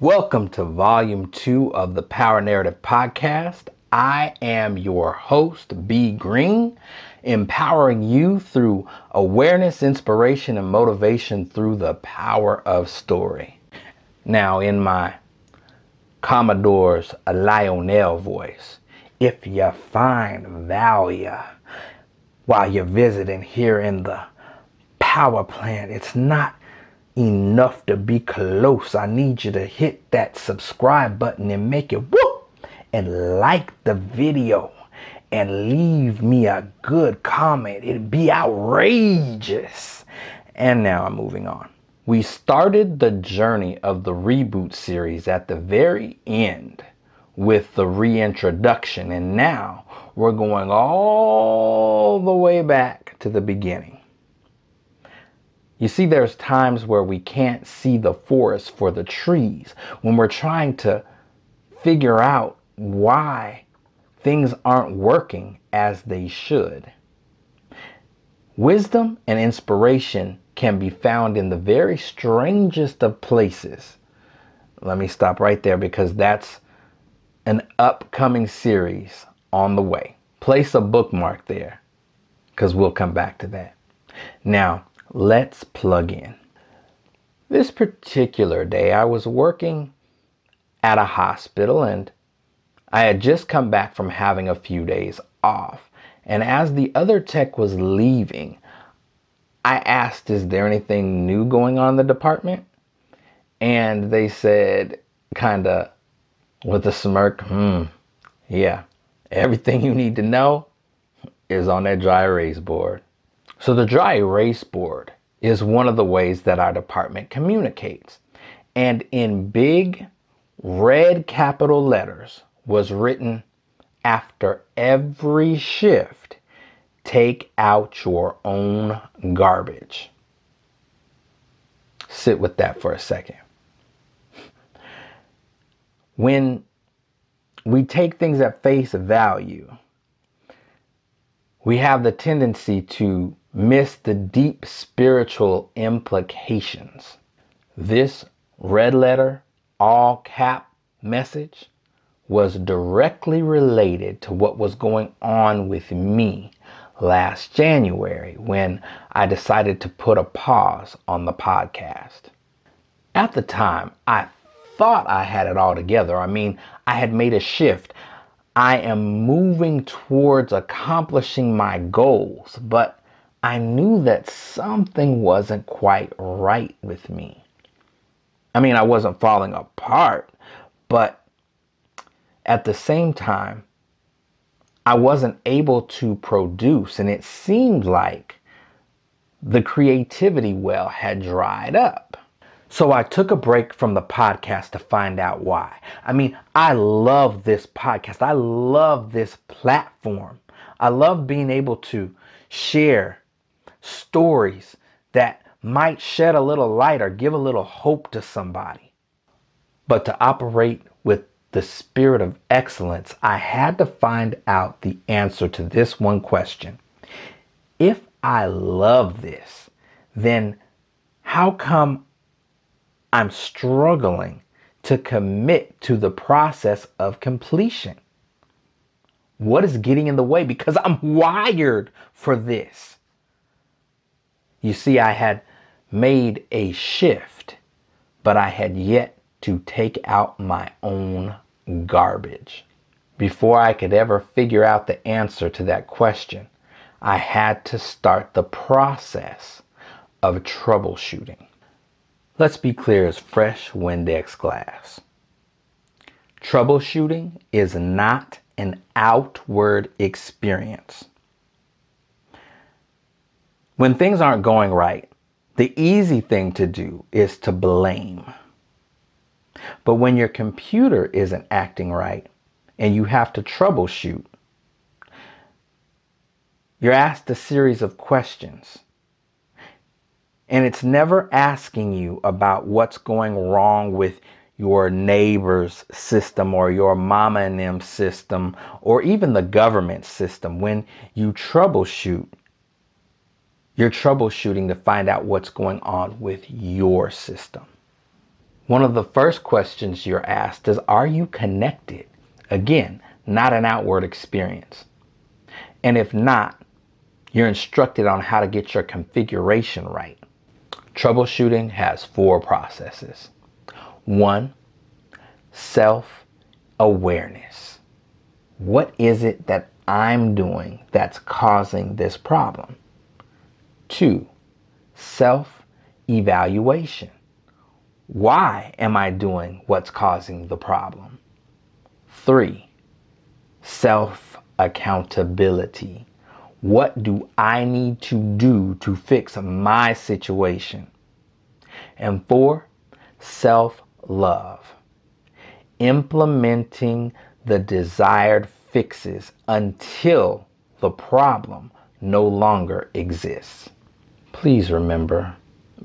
Welcome to Volume 2 of the Power Narrative Podcast. I am your host, B Green, empowering you through awareness, inspiration, and motivation through the power of story. Now, in my Commodore's Lionel voice, if you find value while you're visiting here in the power plant, it's not enough to be close. I need you to hit that subscribe button and make it whoop and like the video and leave me a good comment. It'd be outrageous. And now I'm moving on. We started the journey of the reboot series at the very end with the reintroduction, and now we're going all the way back to the beginning. You see, there's times where we can't see the forest for the trees when we're trying to figure out why things aren't working as they should. Wisdom and inspiration can be found in the very strangest of places. Let me stop right there because that's an upcoming series on the way. Place a bookmark there because we'll come back to that. Now, Let's plug in. This particular day, I was working at a hospital and I had just come back from having a few days off. And as the other tech was leaving, I asked, Is there anything new going on in the department? And they said, kind of with a smirk, Hmm, yeah, everything you need to know is on that dry erase board. So the dry erase board is one of the ways that our department communicates. And in big red capital letters was written after every shift, take out your own garbage. Sit with that for a second. When we take things at face value, we have the tendency to miss the deep spiritual implications. This red letter, all cap message was directly related to what was going on with me last January when I decided to put a pause on the podcast. At the time, I thought I had it all together. I mean, I had made a shift. I am moving towards accomplishing my goals, but I knew that something wasn't quite right with me. I mean, I wasn't falling apart, but at the same time, I wasn't able to produce, and it seemed like the creativity well had dried up. So I took a break from the podcast to find out why. I mean, I love this podcast. I love this platform. I love being able to share stories that might shed a little light or give a little hope to somebody. But to operate with the spirit of excellence, I had to find out the answer to this one question. If I love this, then how come I'm struggling to commit to the process of completion? What is getting in the way? Because I'm wired for this. You see, I had made a shift, but I had yet to take out my own garbage. Before I could ever figure out the answer to that question, I had to start the process of troubleshooting. Let's be clear as fresh Windex glass. Troubleshooting is not an outward experience. When things aren't going right, the easy thing to do is to blame. But when your computer isn't acting right and you have to troubleshoot, you're asked a series of questions. And it's never asking you about what's going wrong with your neighbor's system or your mama and them system or even the government system. When you troubleshoot, you're troubleshooting to find out what's going on with your system. One of the first questions you're asked is Are you connected? Again, not an outward experience. And if not, you're instructed on how to get your configuration right. Troubleshooting has four processes. One, self awareness. What is it that I'm doing that's causing this problem? Two, self evaluation. Why am I doing what's causing the problem? Three, self accountability. What do I need to do to fix my situation? And four, self love. Implementing the desired fixes until the problem no longer exists. Please remember,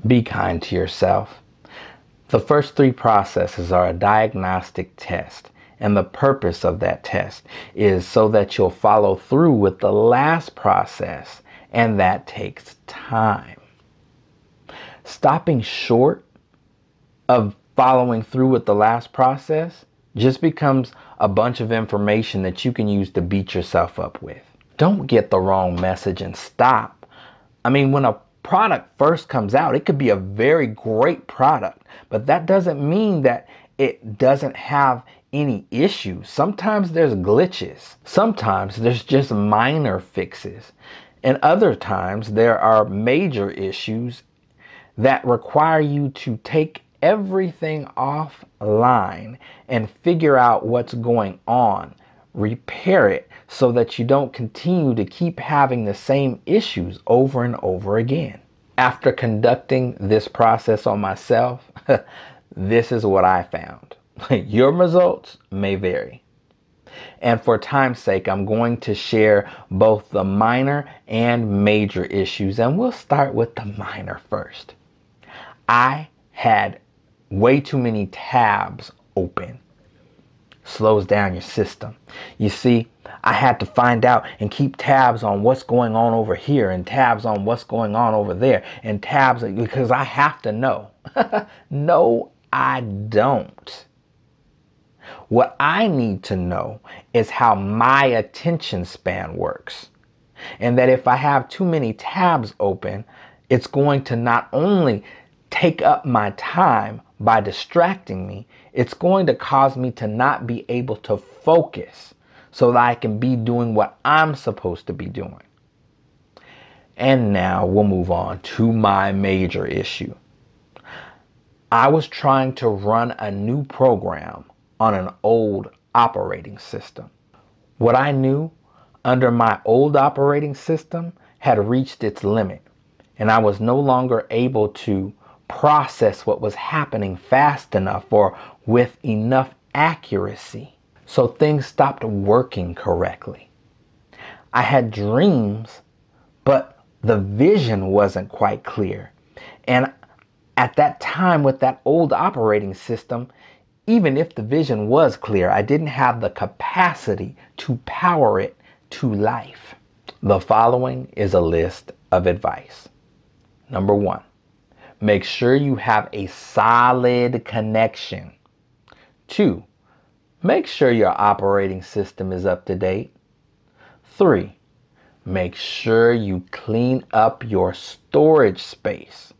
be kind to yourself. The first three processes are a diagnostic test, and the purpose of that test is so that you'll follow through with the last process, and that takes time. Stopping short of following through with the last process just becomes a bunch of information that you can use to beat yourself up with. Don't get the wrong message and stop. I mean, when a product first comes out, it could be a very great product, but that doesn't mean that it doesn't have any issues. Sometimes there's glitches. Sometimes there's just minor fixes. And other times there are major issues that require you to take everything offline and figure out what's going on. Repair it so that you don't continue to keep having the same issues over and over again. After conducting this process on myself, this is what I found. Your results may vary. And for time's sake, I'm going to share both the minor and major issues, and we'll start with the minor first. I had way too many tabs open slows down your system. You see, I had to find out and keep tabs on what's going on over here and tabs on what's going on over there and tabs because I have to know. no, I don't. What I need to know is how my attention span works. And that if I have too many tabs open, it's going to not only take up my time by distracting me, it's going to cause me to not be able to focus so that I can be doing what I'm supposed to be doing. And now we'll move on to my major issue. I was trying to run a new program on an old operating system. What I knew under my old operating system had reached its limit, and I was no longer able to process what was happening fast enough or with enough accuracy. So things stopped working correctly. I had dreams, but the vision wasn't quite clear. And at that time, with that old operating system, even if the vision was clear, I didn't have the capacity to power it to life. The following is a list of advice. Number one, Make sure you have a solid connection. Two, make sure your operating system is up to date. Three, make sure you clean up your storage space.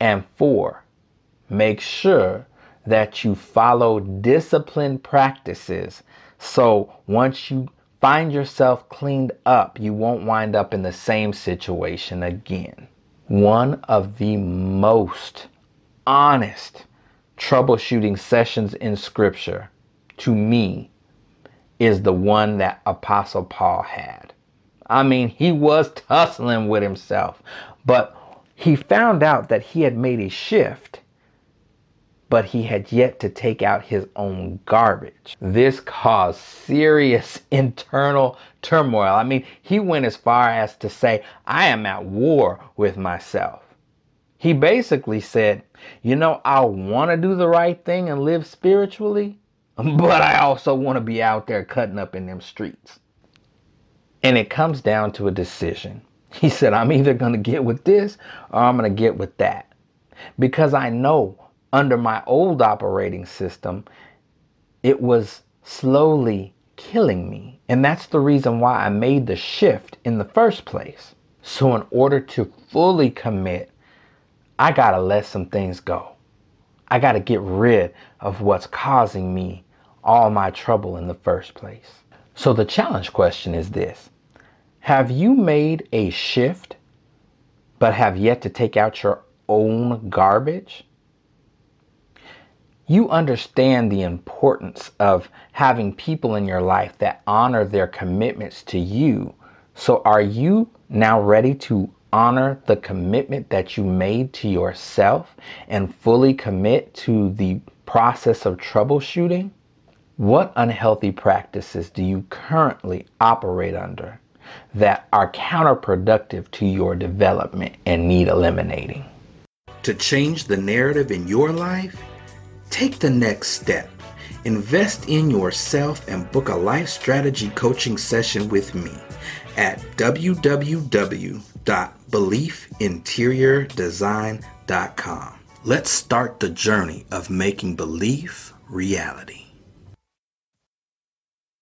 And four, make sure that you follow discipline practices so once you find yourself cleaned up, you won't wind up in the same situation again one of the most honest troubleshooting sessions in Scripture to me is the one that Apostle Paul had. I mean, he was tussling with himself, but he found out that he had made a shift but he had yet to take out his own garbage. This caused serious internal turmoil. I mean, he went as far as to say, I am at war with myself. He basically said, You know, I want to do the right thing and live spiritually, but I also want to be out there cutting up in them streets. And it comes down to a decision. He said, I'm either going to get with this or I'm going to get with that. Because I know under my old operating system, it was slowly killing me. And that's the reason why I made the shift in the first place. So, in order to fully commit, I got to let some things go. I got to get rid of what's causing me all my trouble in the first place. So, the challenge question is this Have you made a shift but have yet to take out your own garbage? You understand the importance of having people in your life that honor their commitments to you. So, are you now ready to honor the commitment that you made to yourself and fully commit to the process of troubleshooting? What unhealthy practices do you currently operate under that are counterproductive to your development and need eliminating? To change the narrative in your life, take the next step. Invest in yourself and book a life strategy coaching session with me at www.beliefinteriordesign.com. Let's start the journey of making belief reality.